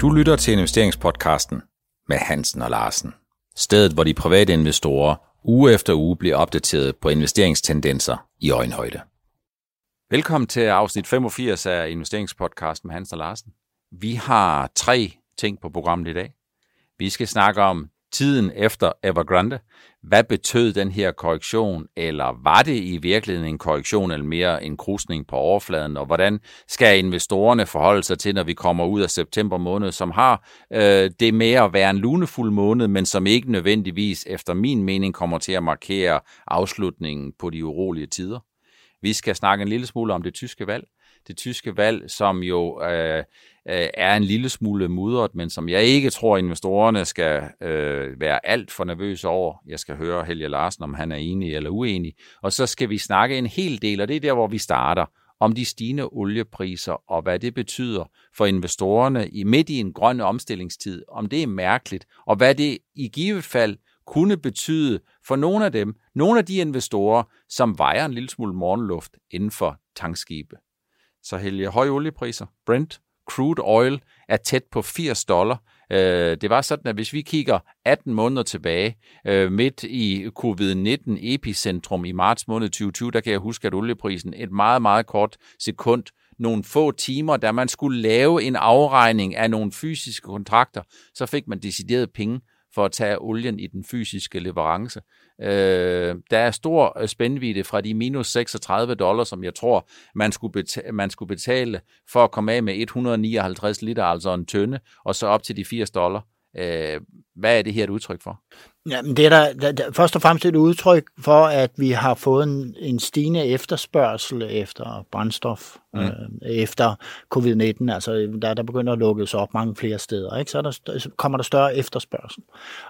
Du lytter til investeringspodcasten med Hansen og Larsen. Stedet, hvor de private investorer uge efter uge bliver opdateret på investeringstendenser i øjenhøjde. Velkommen til afsnit 85 af investeringspodcasten med Hansen og Larsen. Vi har tre ting på programmet i dag. Vi skal snakke om tiden efter Evergrande. Hvad betød den her korrektion, eller var det i virkeligheden en korrektion eller mere en krusning på overfladen, og hvordan skal investorerne forholde sig til, når vi kommer ud af september måned, som har øh, det med at være en lunefuld måned, men som ikke nødvendigvis, efter min mening, kommer til at markere afslutningen på de urolige tider. Vi skal snakke en lille smule om det tyske valg. Det tyske valg, som jo øh, øh, er en lille smule mudret, men som jeg ikke tror, investorerne skal øh, være alt for nervøse over. Jeg skal høre Helge Larsen, om han er enig eller uenig. Og så skal vi snakke en hel del, og det er der, hvor vi starter, om de stigende oliepriser og hvad det betyder for investorerne i midt i en grøn omstillingstid, om det er mærkeligt, og hvad det i givet fald kunne betyde for nogle af dem, nogle af de investorer, som vejer en lille smule morgenluft inden for tankskibe. Så Helge, høje oliepriser, Brent, crude oil er tæt på 80 dollar. Øh, det var sådan, at hvis vi kigger 18 måneder tilbage, øh, midt i covid-19 epicentrum i marts måned 2020, der kan jeg huske, at olieprisen et meget, meget kort sekund nogle få timer, da man skulle lave en afregning af nogle fysiske kontrakter, så fik man decideret penge for at tage olien i den fysiske leverance. Øh, der er stor øh, spændvidde fra de minus 36 dollar, som jeg tror, man skulle, betale, man skulle betale for at komme af med 159 liter, altså en tønde, og så op til de 80 dollar. Øh, hvad er det her et udtryk for? Ja, men det er der, der, der først og fremmest et udtryk for, at vi har fået en, en stigende efterspørgsel efter brændstof, mm. øh, efter covid-19. Altså, der, der begynder at lukkes op mange flere steder. Ikke? Så, der, så kommer der større efterspørgsel.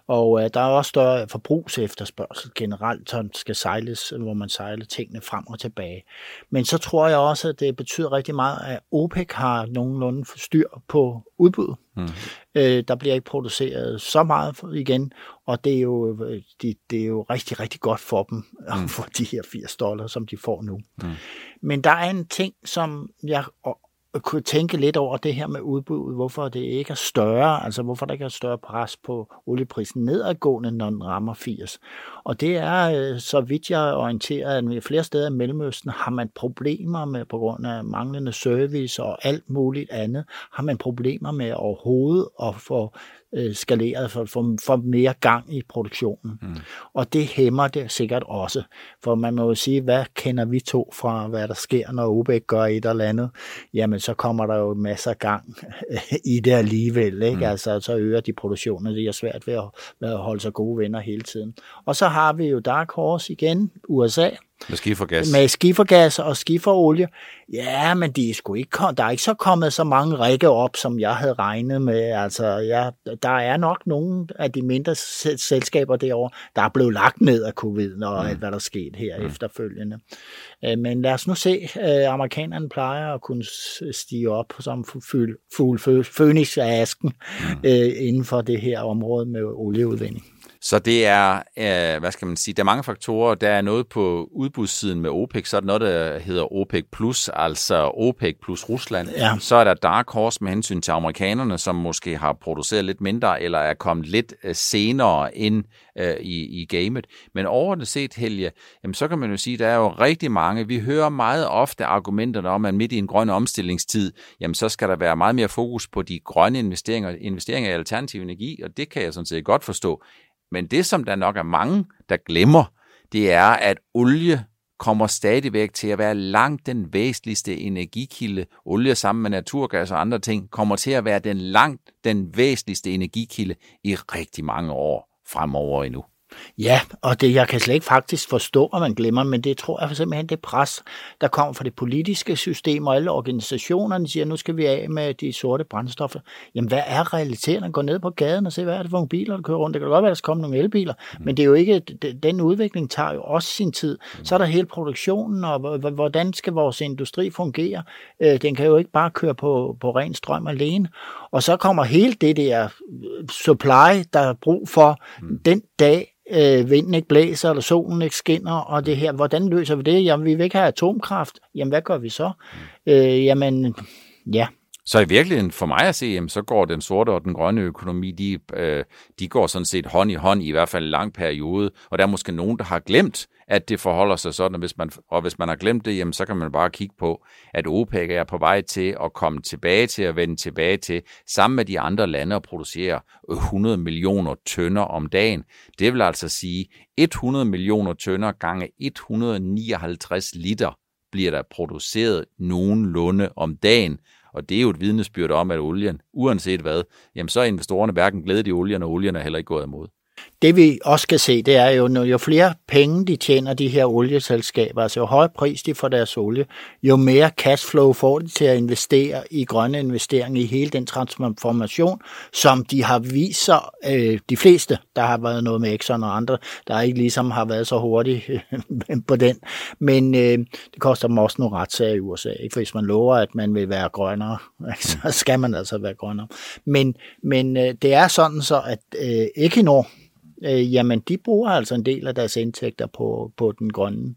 Og øh, der er også større forbrugsefterspørgsel generelt, som skal sejles, hvor man sejler tingene frem og tilbage. Men så tror jeg også, at det betyder rigtig meget, at OPEC har nogenlunde styr på udbuddet. Mm. Øh, der bliver ikke produceret så meget igen, og det er jo, det, det er jo rigtig, rigtig godt for dem at mm. få de her 80 dollar, som de får nu. Mm. Men der er en ting, som jeg kunne tænke lidt over det her med udbuddet, hvorfor det ikke er større, altså hvorfor der ikke er større pres på olieprisen nedadgående, når den rammer 80. Og det er, øh, så vidt jeg er orienteret, at flere steder i Mellemøsten har man problemer med, på grund af manglende service og alt muligt andet, har man problemer med overhovedet at få øh, skaleret for at få mere gang i produktionen. Mm. Og det hæmmer det sikkert også. For man må jo sige, hvad kender vi to fra, hvad der sker, når OPEC gør et eller andet? Jamen, så kommer der jo masser af gang i det alligevel. Ikke? Mm. Altså, så øger de produktionen, det er svært ved at, ved at holde sig gode venner hele tiden. Og så har vi jo Dark Horse igen, USA, med skifergas. Med skifergas og skiferolie. Ja, men de er sgu ikke, der er ikke så kommet så mange række op, som jeg havde regnet med. Altså, ja, der er nok nogle af de mindre selskaber derovre, der er blevet lagt ned af covid og mm. alt, hvad der er sket her mm. efterfølgende. Øh, men lad os nu se. Øh, amerikanerne plejer at kunne stige op som fugl fønix af asken mm. Øh, inden for det her område med olieudvinding. Så det er, øh, hvad skal man sige, der er mange faktorer. Der er noget på udbudssiden med OPEC, så er der noget, der hedder OPEC+, plus, altså OPEC plus Rusland. Ja. Så er der Dark Horse med hensyn til amerikanerne, som måske har produceret lidt mindre, eller er kommet lidt øh, senere ind øh, i, i gamet. Men overordnet set, Helge, jamen, så kan man jo sige, der er jo rigtig mange. Vi hører meget ofte argumenterne om, at midt i en grøn omstillingstid, jamen, så skal der være meget mere fokus på de grønne investeringer, investeringer i alternativ energi, og det kan jeg sådan set godt forstå. Men det, som der nok er mange, der glemmer, det er, at olie kommer stadigvæk til at være langt den væsentligste energikilde. Olie sammen med naturgas og andre ting kommer til at være den langt den væsentligste energikilde i rigtig mange år fremover endnu. Ja, og det jeg kan slet ikke faktisk forstå, at man glemmer, men det tror jeg simpelthen det pres, der kommer fra det politiske system, og alle organisationerne siger, nu skal vi af med de sorte brændstoffer. Jamen, hvad er realiteten? Gå ned på gaden og se, hvad er det for nogle biler, der kører rundt. Det kan godt være, at der kommer nogle elbiler, mm. men det er jo ikke, den udvikling tager jo også sin tid. Mm. Så er der hele produktionen, og hvordan skal vores industri fungere? Øh, den kan jo ikke bare køre på, på ren strøm alene. Og så kommer hele det der øh, supply, der er brug for mm. den dag, øh, vinden ikke blæser, eller solen ikke skinner, og det her, hvordan løser vi det? Jamen, vi vil ikke have atomkraft. Jamen, hvad gør vi så? Mm. Øh, jamen, ja. Så i virkeligheden, for mig at se, jamen, så går den sorte og den grønne økonomi, de, øh, de går sådan set hånd i hånd i, hvert fald en lang periode, og der er måske nogen, der har glemt, at det forholder sig sådan, hvis man, og hvis man har glemt det, jamen, så kan man bare kigge på, at OPEC er på vej til at komme tilbage til at vende tilbage til, sammen med de andre lande, og producere 100 millioner tønder om dagen. Det vil altså sige 100 millioner tønder gange 159 liter bliver der produceret nogenlunde om dagen, og det er jo et vidnesbyrd om, at olien, uanset hvad, jamen så er investorerne hverken glædet i olien, og olien er heller ikke gået imod. Det vi også kan se, det er jo, jo flere penge de tjener, de her olieselskaber, altså jo højere pris de får deres olie, jo mere cashflow får de til at investere i grønne investeringer i hele den transformation, som de har vist sig, øh, de fleste, der har været noget med Exxon og andre, der ikke ligesom har været så hurtige øh, på den. Men øh, det koster dem også nogle retssager i USA, ikke? for hvis man lover, at man vil være grønnere, så skal man altså være grønnere. Men, men øh, det er sådan så, at øh, Equinor, øh, jamen de bruger altså en del af deres indtægter på, på den grønne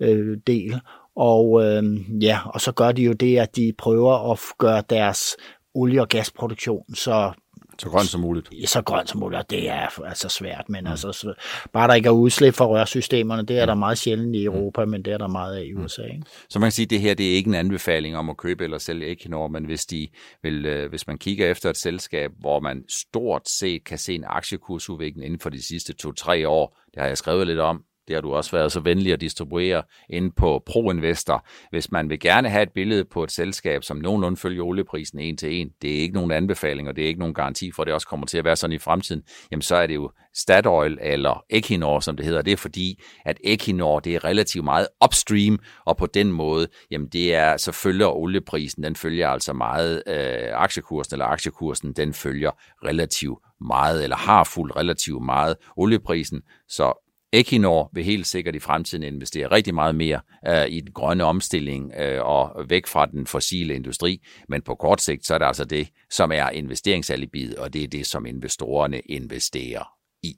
øh, del. Og øh, ja, og så gør de jo det, at de prøver at gøre deres olie- og gasproduktion så så grønt som muligt. Så grønt som muligt, og det er altså svært, men mm. altså, så, bare der ikke er udslip fra rørsystemerne, det er der meget sjældent i mm. Europa, mm. men det er der meget af i mm. USA. Ikke? Så man kan sige, at det her det er ikke en anbefaling om at købe eller sælge Equinor, men hvis, de vil, øh, hvis man kigger efter et selskab, hvor man stort set kan se en aktiekursudvikling inden for de sidste to-tre år, det har jeg skrevet lidt om, det har du også været så venlig at distribuere ind på ProInvestor. Hvis man vil gerne have et billede på et selskab, som nogenlunde følger olieprisen en til en, det er ikke nogen anbefaling, og det er ikke nogen garanti for, at det også kommer til at være sådan i fremtiden, jamen så er det jo Statoil eller Equinor, som det hedder. Det er fordi, at Equinor, det er relativt meget upstream, og på den måde, jamen det er, så følger olieprisen, den følger altså meget øh, aktiekursen, eller aktiekursen, den følger relativt meget, eller har fuldt relativt meget olieprisen, så Equinor vil helt sikkert i fremtiden investere rigtig meget mere uh, i den grønne omstilling uh, og væk fra den fossile industri, men på kort sigt, så er det altså det, som er investeringsalibiet, og det er det, som investorerne investerer i.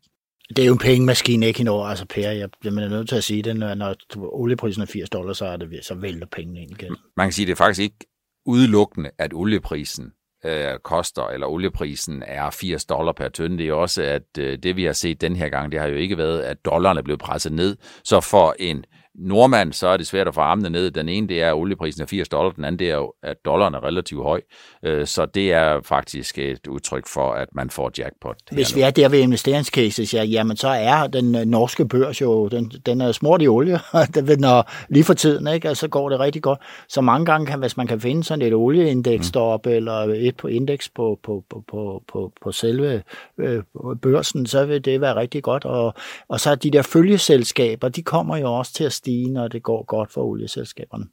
Det er jo en pengemaskine, Equinor, altså Per, jeg, jeg er nødt til at sige det, når, når olieprisen er 80 dollars, så, er det, så vælter pengene ind igen. Man kan sige, det er faktisk ikke udelukkende, at olieprisen øh, koster, eller olieprisen er 80 dollar per tønde. Det er også, at øh, det vi har set den her gang, det har jo ikke været, at dollarne er blevet presset ned. Så for en nordmand, så er det svært at få armene ned. Den ene, det er, at olieprisen er 80 dollar. Den anden, det er at dollaren er relativt høj. Øh, så det er faktisk et udtryk for, at man får jackpot. Hvis vi er der ved investeringscases, ja, jamen så er den øh, norske børs jo, den, den er smurt i olie, når, lige for tiden, ikke? Og så går det rigtig godt. Så mange gange, kan, hvis man kan finde sådan et olieindeks mm. deroppe, eller et på indeks på, på, på, på, på, på selve øh, børsen, så vil det være rigtig godt. Og, og så de der følgeselskaber, de kommer jo også til at stige, når det går godt for olieselskaberne.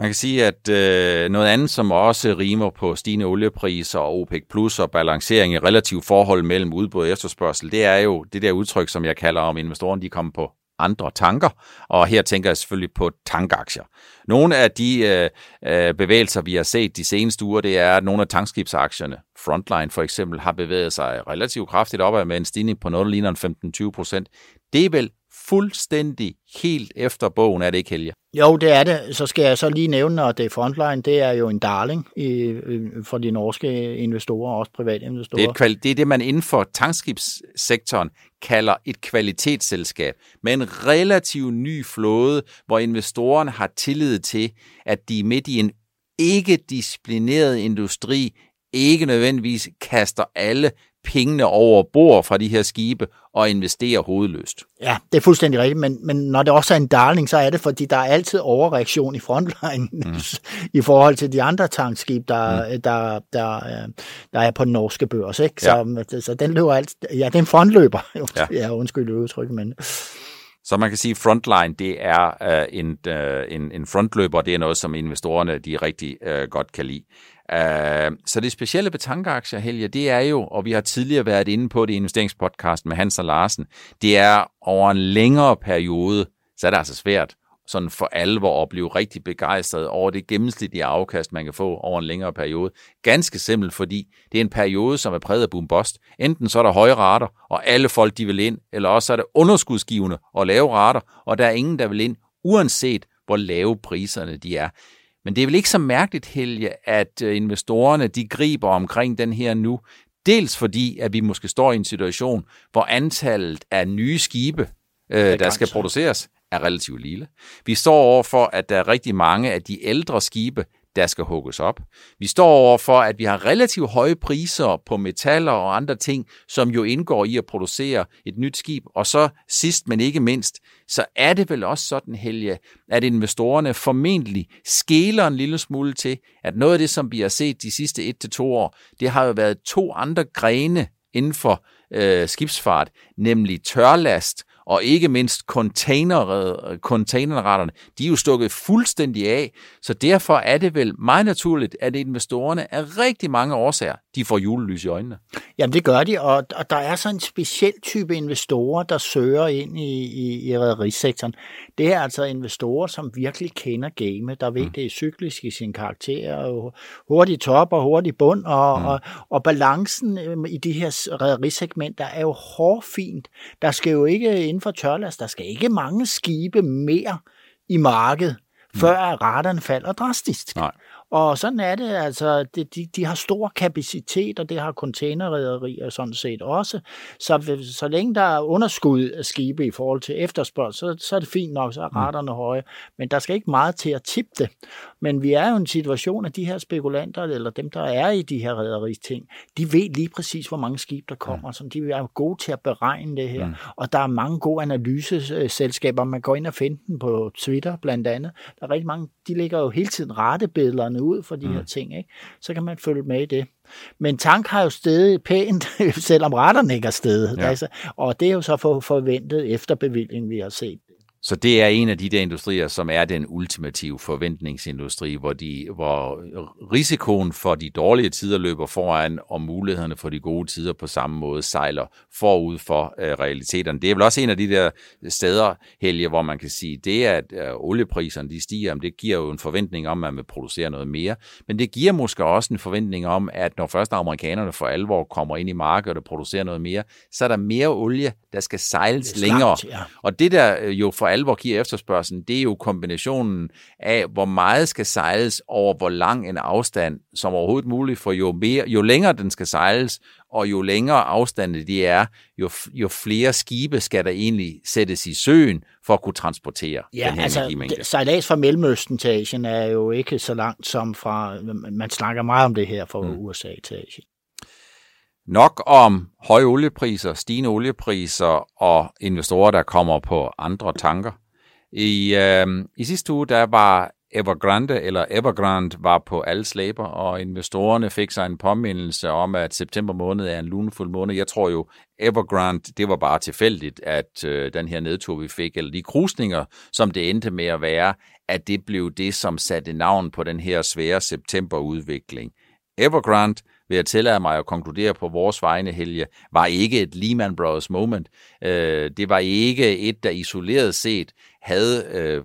Man kan sige, at øh, noget andet, som også rimer på stigende oliepriser og OPEC plus og balancering i relativ forhold mellem udbud og efterspørgsel, det er jo det der udtryk, som jeg kalder om investorerne, de kommer på andre tanker, og her tænker jeg selvfølgelig på tankaktier. Nogle af de øh, øh, bevægelser, vi har set de seneste uger, det er, at nogle af tankskibsaktierne, Frontline for eksempel, har bevæget sig relativt kraftigt opad med en stigning på noget, der ligner 15-20 procent. Det er vel fuldstændig helt efter bogen, er det ikke, Helge? Jo, det er det. Så skal jeg så lige nævne, at det er Frontline, det er jo en darling i, for de norske investorer, også private investorer. Det er, et, det er det, man inden for tankskibssektoren kalder et kvalitetsselskab, med en relativt ny flåde, hvor investorerne har tillid til, at de midt i en ikke disciplineret industri ikke nødvendigvis kaster alle pengene over bord fra de her skibe og investere hovedløst. Ja, det er fuldstændig rigtigt, men, men når det også er en darling, så er det, fordi der er altid overreaktion i frontline mm. i forhold til de andre tankskib, der, mm. der, der, der er på den norske børs. Ikke? Så, ja. så den løber alt, ja, det er en frontløber. Ja, ja undskyld udtryk, men... Så man kan sige, at frontline, det er uh, en, uh, en, en frontløber, det er noget, som investorerne de rigtig uh, godt kan lide. Uh, så det specielle ved tankeaktier, Helge, det er jo, og vi har tidligere været inde på det i investeringspodcast med Hans og Larsen, det er over en længere periode, så er det altså svært sådan for alvor at blive rigtig begejstret over det gennemsnitlige afkast, man kan få over en længere periode. Ganske simpelt, fordi det er en periode, som er præget af boom bust. Enten så er der høje rater, og alle folk de vil ind, eller også er det underskudsgivende og lave rater, og der er ingen, der vil ind, uanset hvor lave priserne de er. Men det er vel ikke så mærkeligt, Helge, at øh, investorerne de griber omkring den her nu. Dels fordi, at vi måske står i en situation, hvor antallet af nye skibe, øh, der skal produceres, er relativt lille. Vi står over for, at der er rigtig mange af de ældre skibe, der skal hugges op. Vi står over for, at vi har relativt høje priser på metaller og andre ting, som jo indgår i at producere et nyt skib. Og så sidst, men ikke mindst, så er det vel også sådan, Helge, at investorerne formentlig skæler en lille smule til, at noget af det, som vi har set de sidste et til to år, det har jo været to andre grene inden for øh, skibsfart, nemlig tørlast og ikke mindst containerretterne, de er jo stukket fuldstændig af, så derfor er det vel meget naturligt, at investorerne af rigtig mange årsager, de får julelys i øjnene. Jamen det gør de, og, og der er så en speciel type investorer, der søger ind i, i, i rederisektoren. Det er altså investorer, som virkelig kender game, der ved, mm. det er cyklisk i sin karakter, og hurtig top og hurtig bund, og, mm. og, og balancen øhm, i de her rederisegmenter er jo hårfint. Der skal jo ikke inden for tørlast, der skal ikke mange skibe mere i markedet, mm. før raterne falder drastisk. Nej. Og sådan er det, altså, de, de, de har stor kapacitet, og det har containerrederier sådan set også. Så, så længe der er underskud af skibe i forhold til efterspørgsel, så, så er det fint nok, så er raterne mm. høje. Men der skal ikke meget til at tippe det. Men vi er jo i en situation, at de her spekulanter, eller dem, der er i de her rederis ting, de ved lige præcis, hvor mange skibe der kommer. Mm. Så de er gode til at beregne det her. Mm. Og der er mange gode analyseselskaber. Man går ind og finder dem på Twitter blandt andet. Der er rigtig mange, de lægger jo hele tiden rettebillederne ud for de mm. her ting. Ikke? Så kan man følge med i det. Men tank har jo stedet pænt, selvom retterne ikke er stedet. Ja. Altså, og det er jo så for forventet efterbevilling, vi har set. Så det er en af de der industrier, som er den ultimative forventningsindustri, hvor, de, hvor risikoen for de dårlige tider løber foran, og mulighederne for de gode tider på samme måde sejler forud for uh, realiteterne. Det er vel også en af de der steder, Helge, hvor man kan sige, det at uh, oliepriserne de stiger, det giver jo en forventning om, at man vil producere noget mere, men det giver måske også en forventning om, at når først amerikanerne for alvor kommer ind i markedet og producerer noget mere, så er der mere olie, der skal sejles længere. ja. Og det der øh, jo for alvor giver efterspørgselen, det er jo kombinationen af, hvor meget skal sejles over hvor lang en afstand som overhovedet muligt, for jo, mere, jo længere den skal sejles, og jo længere afstande de er, jo, jo flere skibe skal der egentlig sættes i søen for at kunne transportere ja, den her altså, energimængde. sejlads fra Mellemøsten til Asien er jo ikke så langt som fra, man snakker meget om det her fra mm. USA til Asien. Nok om høje oliepriser, stigende oliepriser og investorer, der kommer på andre tanker. I, øh, i sidste uge, der var Evergrande, eller Evergrande, var på alle slæber, og investorerne fik sig en påmindelse om, at september måned er en lunefuld måned. Jeg tror jo, Evergrande, det var bare tilfældigt, at øh, den her nedtur, vi fik, eller de krusninger, som det endte med at være, at det blev det, som satte navn på den her svære septemberudvikling. Evergrande vil jeg tillade mig at konkludere på vores vegne, Helge, var ikke et Lehman Brothers moment. Øh, det var ikke et, der isoleret set havde øh,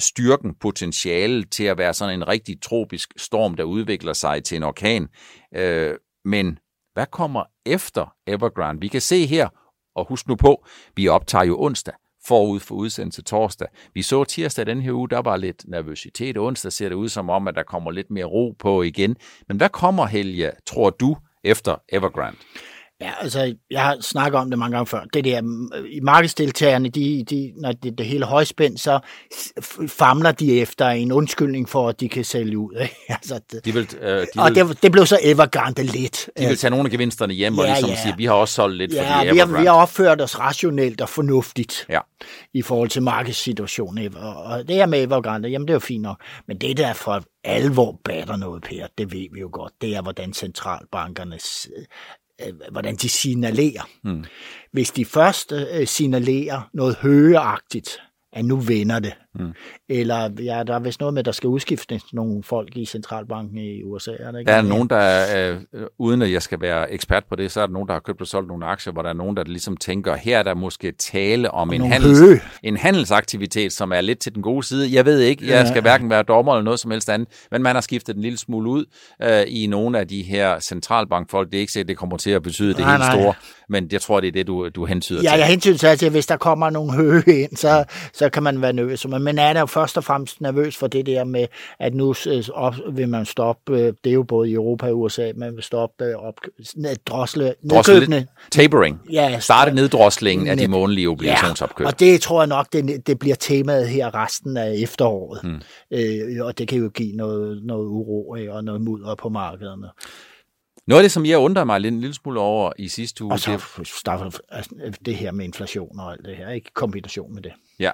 styrken, potentiale til at være sådan en rigtig tropisk storm, der udvikler sig til en orkan. Øh, men hvad kommer efter Evergrande? Vi kan se her, og husk nu på, vi optager jo onsdag forud for udsendelse torsdag. Vi så tirsdag den her uge, der var lidt nervøsitet. Onsdag ser det ud som om, at der kommer lidt mere ro på igen. Men hvad kommer, Helge, tror du, efter Evergrande? Ja, altså, jeg har snakket om det mange gange før. Det der, i markedsdeltagerne, de, de, når det, det hele højspændt, så famler de efter en undskyldning for, at de kan sælge ud. Ikke? altså, det, de vil, øh, de og vil, det, det blev så Evergrande lidt. De vil tage nogle af gevinsterne hjem ja, og ligesom ja. sige, vi har også solgt lidt ja, for vi har, vi har opført os rationelt og fornuftigt ja. i forhold til markedssituationen. Og det her med Evergrande, jamen det er jo fint nok. Men det der for alvor batter noget, Per, det ved vi jo godt. Det er, hvordan centralbankernes Øh, hvordan de signalerer. Mm. Hvis de først øh, signalerer noget højeagtigt, at nu vender det, Mm. Eller ja, der er vist noget med, at der skal udskiftes nogle folk i centralbanken i USA. Er der, ikke? der er nogen, der er, øh, uden at jeg skal være ekspert på det, så er der nogen, der har købt og solgt nogle aktier, hvor der er nogen, der ligesom tænker, her er der måske tale om en, handels, en handelsaktivitet, som er lidt til den gode side. Jeg ved ikke, jeg skal hverken være dommer eller noget som helst andet, men man har skiftet en lille smule ud øh, i nogle af de her centralbankfolk. Det er ikke sikkert, det kommer til at betyde det nej, helt nej. store, men jeg tror, det er det, du, du hentyder ja, til. Ja, jeg hentyder til, at hvis der kommer nogle høje ind, så, så kan man være nervøs. Men men er der jo først og fremmest nervøs for det der med, at nu øh, vil man stoppe, øh, det er jo både i Europa og USA, man vil stoppe øh, op, ned, drosle, nedkøbende. Tapering. Ja, Starte neddroslingen af de månedlige obligationsopkøb. Ja, og det tror jeg nok, det, det bliver temaet her resten af efteråret. Hmm. Øh, og det kan jo give noget, noget uro og noget mudder på markederne. Noget af det, som jeg undrer mig lidt en lille smule over i sidste uge... Og så det, altså, det her med inflation og alt det her, ikke? Kombination med det. Ja.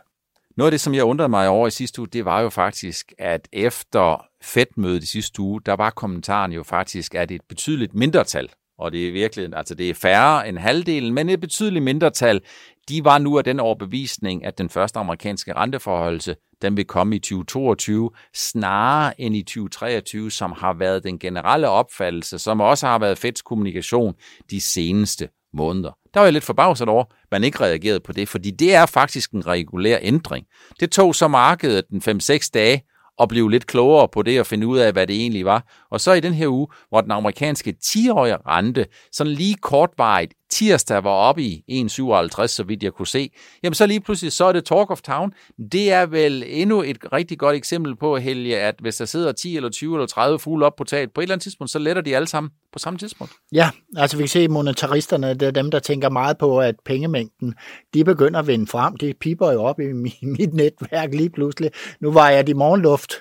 Noget af det, som jeg undrede mig over i sidste uge, det var jo faktisk, at efter Fed-mødet i sidste uge, der var kommentaren jo faktisk, at det er et betydeligt mindretal, og det er virkelig, altså det er færre end halvdelen, men et betydeligt mindretal, de var nu af den overbevisning, at den første amerikanske renteforholdelse, den vil komme i 2022, snarere end i 2023, som har været den generelle opfattelse, som også har været Feds kommunikation de seneste måneder. Der var jeg lidt forbavset over, at man ikke reagerede på det, fordi det er faktisk en regulær ændring. Det tog så markedet den 5-6 dage at blive lidt klogere på det og finde ud af, hvad det egentlig var. Og så i den her uge, hvor den amerikanske 10-årige rente sådan lige kortvarigt tirsdag var oppe i 1,57, så vidt jeg kunne se, jamen så lige pludselig, så er det Talk of Town. Det er vel endnu et rigtig godt eksempel på, Helge, at hvis der sidder 10 eller 20 eller 30 fugle op på taget, på et eller andet tidspunkt, så letter de alle sammen på samme tidspunkt. Ja, altså vi kan se monetaristerne, det er dem, der tænker meget på, at pengemængden, de begynder at vende frem. Det piper jo op i mit netværk lige pludselig. Nu var jeg i morgenluft,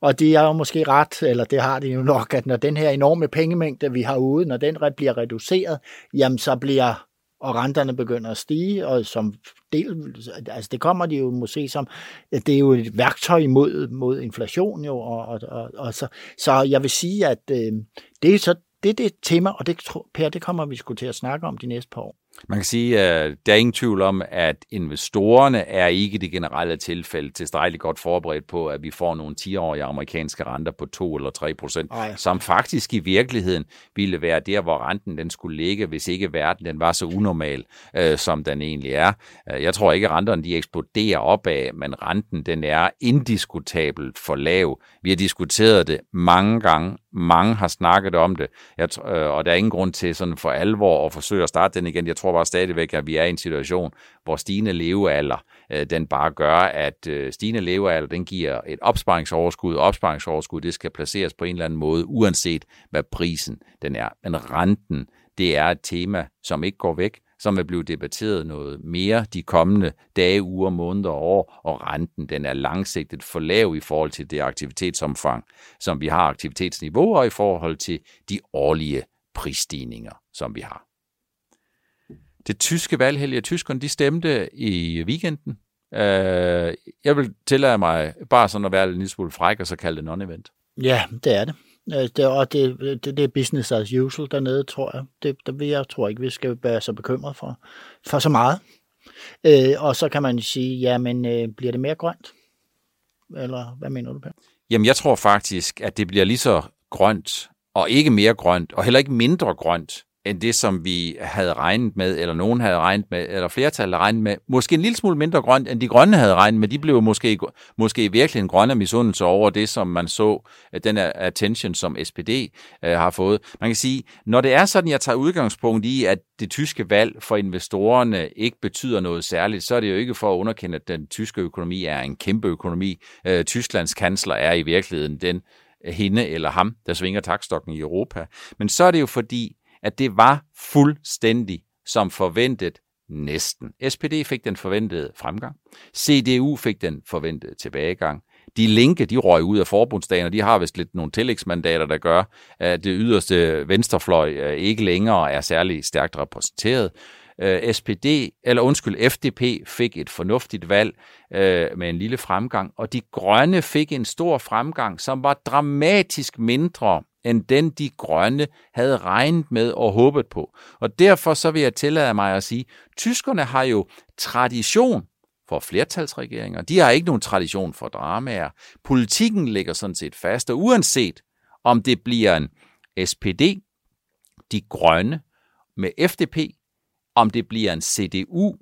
og de er jo måske ret, eller det har de jo nok, at når den her enorme pengemængde, vi har ude, når den bliver reduceret, jamen så bliver bliver, og renterne begynder at stige, og som del, altså det kommer de jo måske som, det er jo et værktøj mod, mod inflation jo, og, og, og, og så, så jeg vil sige, at øh, det er så det er det tema, og det, Per, det kommer vi skulle til at snakke om de næste par år. Man kan sige, at der er ingen tvivl om, at investorerne er ikke det generelle tilfælde tilstrækkeligt godt forberedt på, at vi får nogle 10-årige amerikanske renter på 2 eller 3 procent, som faktisk i virkeligheden ville være der, hvor renten den skulle ligge, hvis ikke verden den var så unormal, øh, som den egentlig er. Øh, jeg tror ikke, at renterne de eksploderer opad, men renten den er indiskutabelt for lav. Vi har diskuteret det mange gange, mange har snakket om det, jeg, øh, og der er ingen grund til sådan for alvor at forsøge at starte den igen. Jeg tror bare stadigvæk, at vi er i en situation, hvor stigende levealder, øh, den bare gør, at øh, stigende levealder, den giver et opsparingsoverskud, og opsparingsoverskud, det skal placeres på en eller anden måde, uanset hvad prisen den er. Men renten, det er et tema, som ikke går væk, som vil blive debatteret noget mere de kommende dage, uger, måneder og år, og renten den er langsigtet for lav i forhold til det aktivitetsomfang, som vi har aktivitetsniveau, og i forhold til de årlige prisstigninger, som vi har. Det tyske valghelge, Tyskerne, de stemte i weekenden. Øh, jeg vil tillade mig bare sådan at være lidt smule fræk, og så kalde det non-event. Ja, det er det. Øh, det, og det, det, det er business as usual dernede, tror jeg. Det, det, jeg tror ikke, vi skal være så bekymret for, for så meget. Øh, og så kan man sige, jamen, øh, bliver det mere grønt? Eller hvad mener du, Per? Jamen, jeg tror faktisk, at det bliver lige så grønt, og ikke mere grønt, og heller ikke mindre grønt, end det, som vi havde regnet med, eller nogen havde regnet med, eller flertallet havde regnet med. Måske en lille smule mindre grønt, end de grønne havde regnet med. De blev måske, måske virkelig en grønne misundelse over det, som man så, den attention, som SPD øh, har fået. Man kan sige, når det er sådan, jeg tager udgangspunkt i, at det tyske valg for investorerne ikke betyder noget særligt, så er det jo ikke for at underkende, at den tyske økonomi er en kæmpe økonomi. Øh, Tysklands kansler er i virkeligheden den øh, hende eller ham, der svinger takstokken i Europa. Men så er det jo fordi, at det var fuldstændig som forventet næsten. SPD fik den forventede fremgang. CDU fik den forventede tilbagegang. De linke, de røg ud af forbundsdagen, og de har vist lidt nogle tillægsmandater, der gør, at det yderste venstrefløj øh, ikke længere er særlig stærkt repræsenteret. Øh, SPD, eller undskyld, FDP fik et fornuftigt valg øh, med en lille fremgang, og de grønne fik en stor fremgang, som var dramatisk mindre end den de grønne havde regnet med og håbet på. Og derfor så vil jeg tillade mig at sige, tyskerne har jo tradition for flertalsregeringer. De har ikke nogen tradition for dramaer. Politikken ligger sådan set fast, og uanset om det bliver en SPD, de grønne, med FDP, om det bliver en CDU,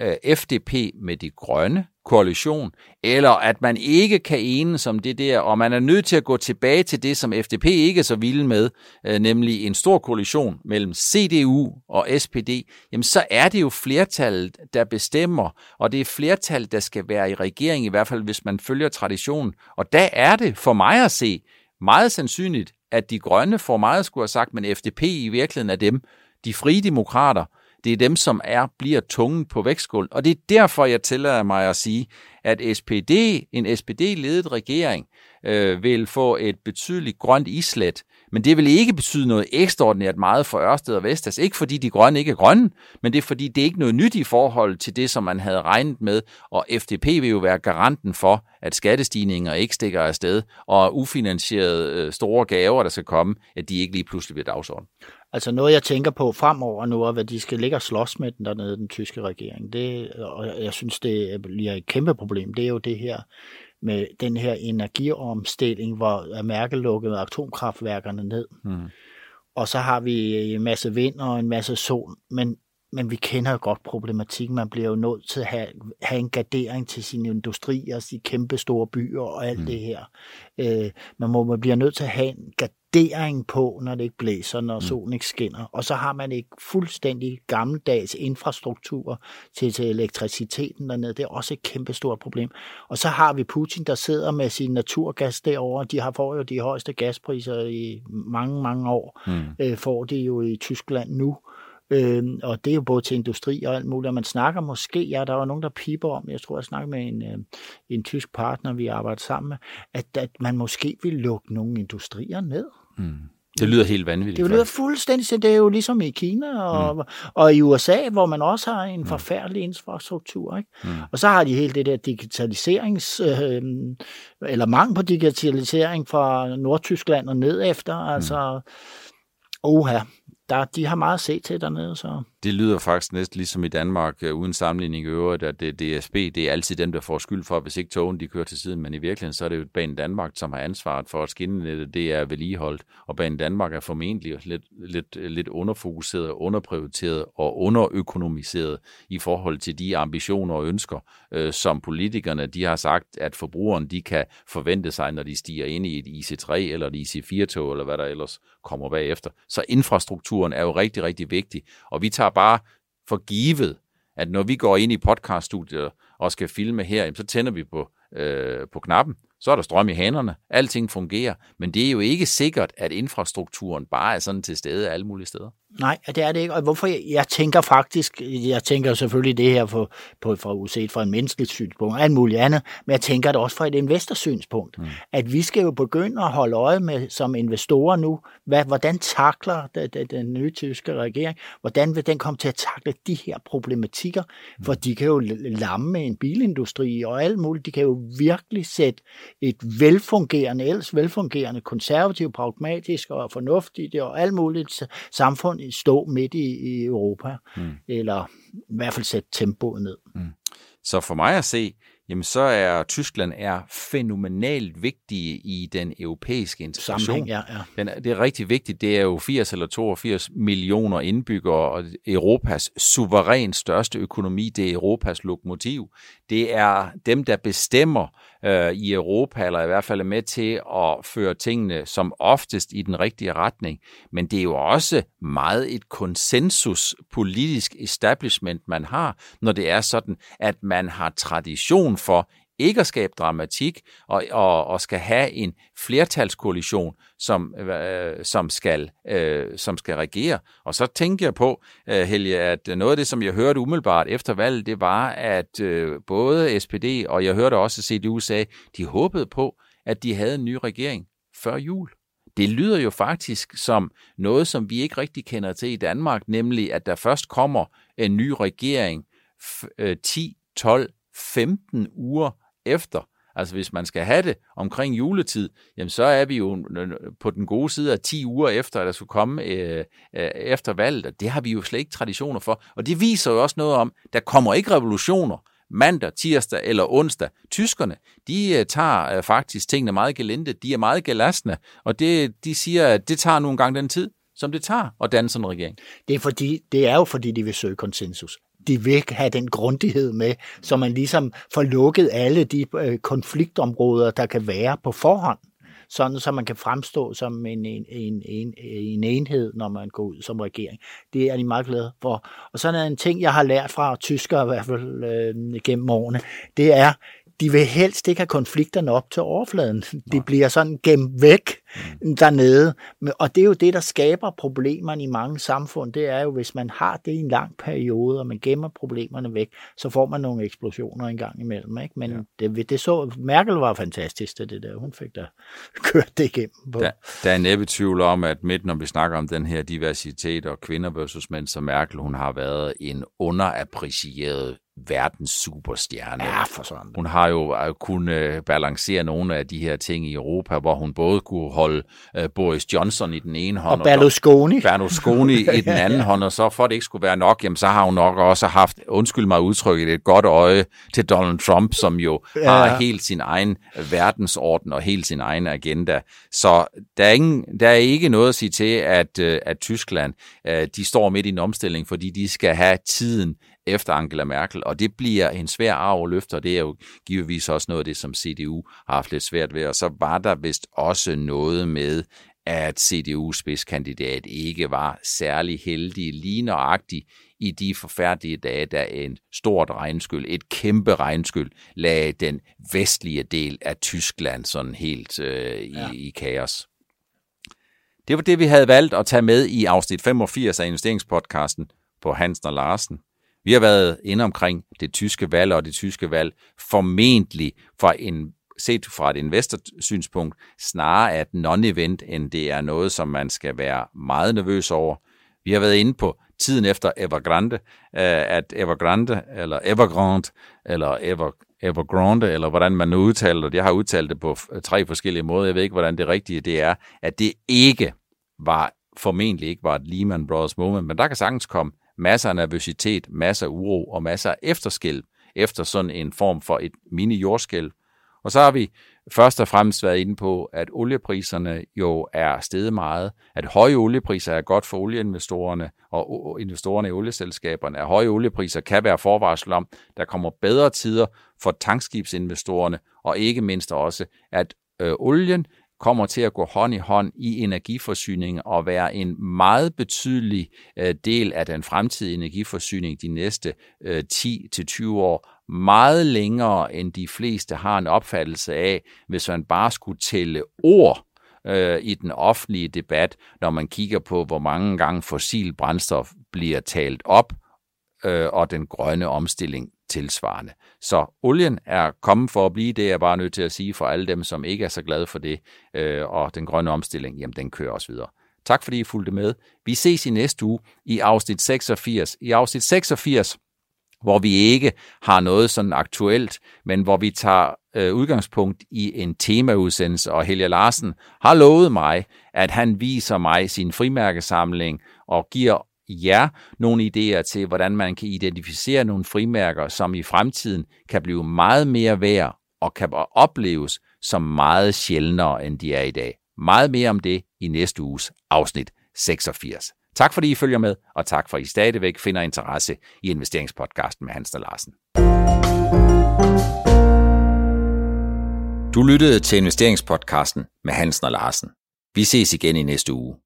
øh, FDP med de grønne, koalition, eller at man ikke kan enes om det der, og man er nødt til at gå tilbage til det, som FDP ikke er så vilde med, øh, nemlig en stor koalition mellem CDU og SPD, jamen så er det jo flertallet, der bestemmer, og det er flertallet, der skal være i regering, i hvert fald hvis man følger traditionen. Og der er det for mig at se meget sandsynligt, at de grønne får meget skulle have sagt, men FDP i virkeligheden er dem, de frie demokrater, det er dem, som er bliver tungen på vægtskål. Og det er derfor, jeg tillader mig at sige, at SPD, en SPD-ledet regering øh, vil få et betydeligt grønt islet, men det vil ikke betyde noget ekstraordinært meget for Ørsted og Vestas. Ikke fordi de grønne ikke er grønne, men det er fordi, det er ikke noget nyt i forhold til det, som man havde regnet med. Og FDP vil jo være garanten for, at skattestigninger ikke stikker afsted, og ufinansierede øh, store gaver, der skal komme, at de ikke lige pludselig bliver dagsorden. Altså noget, jeg tænker på fremover nu, er, hvad de skal ligge og slås med den dernede, den tyske regering. Det, og jeg synes, det bliver et kæmpe problem. Det er jo det her med den her energiomstilling, hvor Merkel lukkede atomkraftværkerne ned. Mm. Og så har vi en masse vind og en masse sol, men, men vi kender jo godt problematikken. Man bliver jo nødt til at have, have en gardering til sine industrier, de kæmpe store byer og alt mm. det her. Øh, man, må, man bliver nødt til at have en gardering på, når det ikke blæser, når mm. solen ikke skinner. Og så har man ikke fuldstændig gammeldags infrastruktur til, til elektriciteten dernede. Det er også et kæmpestort problem. Og så har vi Putin, der sidder med sin naturgas derovre. De har får jo de højeste gaspriser i mange, mange år. Mm. Øh, får de jo i Tyskland nu. Øh, og det er jo både til industri og alt muligt. Og man snakker måske, ja, der var nogen, der piper om, jeg tror, jeg snakkede med en, øh, en tysk partner, vi arbejder sammen med, at, at man måske vil lukke nogle industrier ned. Mm. Det lyder helt vanvittigt. Det lyder fuldstændig, det er jo ligesom i Kina og, mm. og i USA, hvor man også har en mm. forfærdelig infrastruktur. Ikke? Mm. Og så har de hele det der digitaliserings, øh, eller mangel på digitalisering fra Nordtyskland og ned efter. Altså, mm. oha, der, de har meget at se til dernede. Så. Det lyder faktisk næsten ligesom i Danmark, øh, uden sammenligning i øvrigt, at det, DSB, det er altid dem, der får skyld for, hvis ikke togen de kører til siden, men i virkeligheden så er det jo Banen Danmark, som har ansvaret for, at skinnenettet det er vedligeholdt, og Banen Danmark er formentlig lidt, lidt, lidt underfokuseret, underprioriteret og underøkonomiseret i forhold til de ambitioner og ønsker, øh, som politikerne de har sagt, at forbrugeren de kan forvente sig, når de stiger ind i et IC3 eller et IC4-tog, eller hvad der ellers kommer bagefter. Så infrastruktur kulturen er jo rigtig, rigtig vigtig, og vi tager bare for givet, at når vi går ind i podcaststudiet og skal filme her, så tænder vi på, øh, på knappen, så er der strøm i hænderne, alting fungerer, men det er jo ikke sikkert, at infrastrukturen bare er sådan til stede alle mulige steder. Nej, det er det ikke. Og hvorfor jeg, jeg tænker faktisk, jeg tænker selvfølgelig det her for, på, for uset fra en menneskeligt synspunkt og alt muligt andet, men jeg tænker det også fra et investorsynspunkt, mm. at vi skal jo begynde at holde øje med som investorer nu, hvad, hvordan takler den, den, den nye tyske regering, hvordan vil den komme til at takle de her problematikker, mm. for de kan jo lamme en bilindustri og alt muligt, de kan jo virkelig sætte et velfungerende, ellers velfungerende, konservativt, pragmatisk og fornuftigt og alt muligt samfund stå midt i, i Europa, mm. eller i hvert fald sætte tempoet ned. Mm. Så for mig at se, jamen så er Tyskland er fænomenalt vigtige i den europæiske integration. Sammenhæng, ja, ja. Den, det er rigtig vigtigt. Det er jo 80 eller 82 millioner indbyggere, og Europas suveræn største økonomi, det er Europas lokomotiv. Det er dem, der bestemmer øh, i Europa, eller i hvert fald er med til at føre tingene som oftest i den rigtige retning. Men det er jo også meget et konsensus politisk establishment, man har, når det er sådan, at man har tradition for ikke at skabe dramatik og, og, og skal have en flertalskoalition, som, øh, som, skal, øh, som skal regere. Og så tænker jeg på, øh, Helge, at noget af det, som jeg hørte umiddelbart efter valget, det var, at øh, både SPD og jeg hørte også CDU sagde, de håbede på, at de havde en ny regering før jul. Det lyder jo faktisk som noget, som vi ikke rigtig kender til i Danmark, nemlig at der først kommer en ny regering 10, 12, 15 uger efter. Altså hvis man skal have det omkring juletid, jamen så er vi jo øh, på den gode side af 10 uger efter, at der skulle komme øh, øh, efter valget, og det har vi jo slet ikke traditioner for. Og det viser jo også noget om, der kommer ikke revolutioner mandag, tirsdag eller onsdag. Tyskerne, de øh, tager øh, faktisk tingene meget gelinde, de er meget gelastende, og det, de siger, at det tager nogle gange den tid, som det tager at danne sådan en regering. Det er, fordi, det er jo fordi, de vil søge konsensus de vil have den grundighed med, så man ligesom får lukket alle de øh, konfliktområder, der kan være på forhånd sådan så man kan fremstå som en, en, en, en, en enhed, når man går ud som regering. Det er de meget glade for. Og sådan er en ting, jeg har lært fra tyskere i hvert fald øh, gennem årene, det er, de vil helst ikke have konflikterne op til overfladen. De bliver sådan gemt væk. Dernede. Og det er jo det, der skaber problemerne i mange samfund. Det er jo, hvis man har det i en lang periode, og man gemmer problemerne væk, så får man nogle eksplosioner en gang imellem. Ikke? Men ja. det, det så, Merkel var fantastisk, det der. Hun fik da kørt det igennem. På. Der, der er næppe tvivl om, at midt når vi snakker om den her diversitet og kvinder versus mænd, så Merkel, hun har været en underapprecieret verdens superstjerne. Ja, for sådan. Hun har jo øh, kunnet balancere nogle af de her ting i Europa, hvor hun både kunne holde uh, Boris Johnson i den ene hånd, og Berlusconi, og Berlusconi i den anden hånd, og så for det ikke skulle være nok, jamen så har hun nok også haft, undskyld mig udtrykket, et godt øje til Donald Trump, som jo ja. har helt sin egen verdensorden og helt sin egen agenda. Så der er, ingen, der er ikke noget at sige til, at, øh, at Tyskland, de står midt i en omstilling, fordi de skal have tiden efter Angela Merkel, og det bliver en svær arv at løfte, og det er jo givetvis også noget af det, som CDU har haft lidt svært ved, og så var der vist også noget med, at CDU's spidskandidat ikke var særlig heldig, lige nøjagtigt i de forfærdelige dage, da en stort regnskyld, et kæmpe regnskyld, lagde den vestlige del af Tyskland sådan helt øh, i, ja. i kaos. Det var det, vi havde valgt at tage med i afsnit 85 af investeringspodcasten på Hansen og Larsen. Vi har været inde omkring det tyske valg og det tyske valg formentlig fra en set fra et investorsynspunkt, snarere et non-event, end det er noget, som man skal være meget nervøs over. Vi har været inde på tiden efter Evergrande, øh, at Evergrande, eller Evergrande, eller Ever, Evergrande, eller hvordan man nu udtaler det, jeg har udtalt det på tre forskellige måder, jeg ved ikke, hvordan det rigtige det er, at det ikke var, formentlig ikke var et Lehman Brothers moment, men der kan sagtens komme masser af nervøsitet, masser af uro og masser af efterskælv efter sådan en form for et mini-jordskælv. Og så har vi først og fremmest været inde på, at oliepriserne jo er steget meget, at høje oliepriser er godt for olieinvestorerne og investorerne i olieselskaberne, at høje oliepriser kan være forvarsel om, der kommer bedre tider for tankskibsinvestorerne, og ikke mindst også, at øh, olien kommer til at gå hånd i hånd i energiforsyning og være en meget betydelig øh, del af den fremtidige energiforsyning de næste øh, 10-20 år. Meget længere end de fleste har en opfattelse af, hvis man bare skulle tælle ord øh, i den offentlige debat, når man kigger på, hvor mange gange fossil brændstof bliver talt op, Øh, og den grønne omstilling tilsvarende. Så olien er kommet for at blive, det er jeg bare nødt til at sige for alle dem, som ikke er så glade for det, øh, og den grønne omstilling, jamen den kører også videre. Tak fordi I fulgte med. Vi ses i næste uge i afsnit 86. I afsnit 86, hvor vi ikke har noget sådan aktuelt, men hvor vi tager øh, udgangspunkt i en temaudsendelse, og Helge Larsen har lovet mig, at han viser mig sin frimærkesamling og giver jer nogle idéer til, hvordan man kan identificere nogle frimærker, som i fremtiden kan blive meget mere værd og kan opleves som meget sjældnere, end de er i dag. Meget mere om det i næste uges afsnit 86. Tak fordi I følger med, og tak for at I stadigvæk finder interesse i investeringspodcasten med Hans Larsen. Du lyttede til investeringspodcasten med Hansen og Larsen. Vi ses igen i næste uge.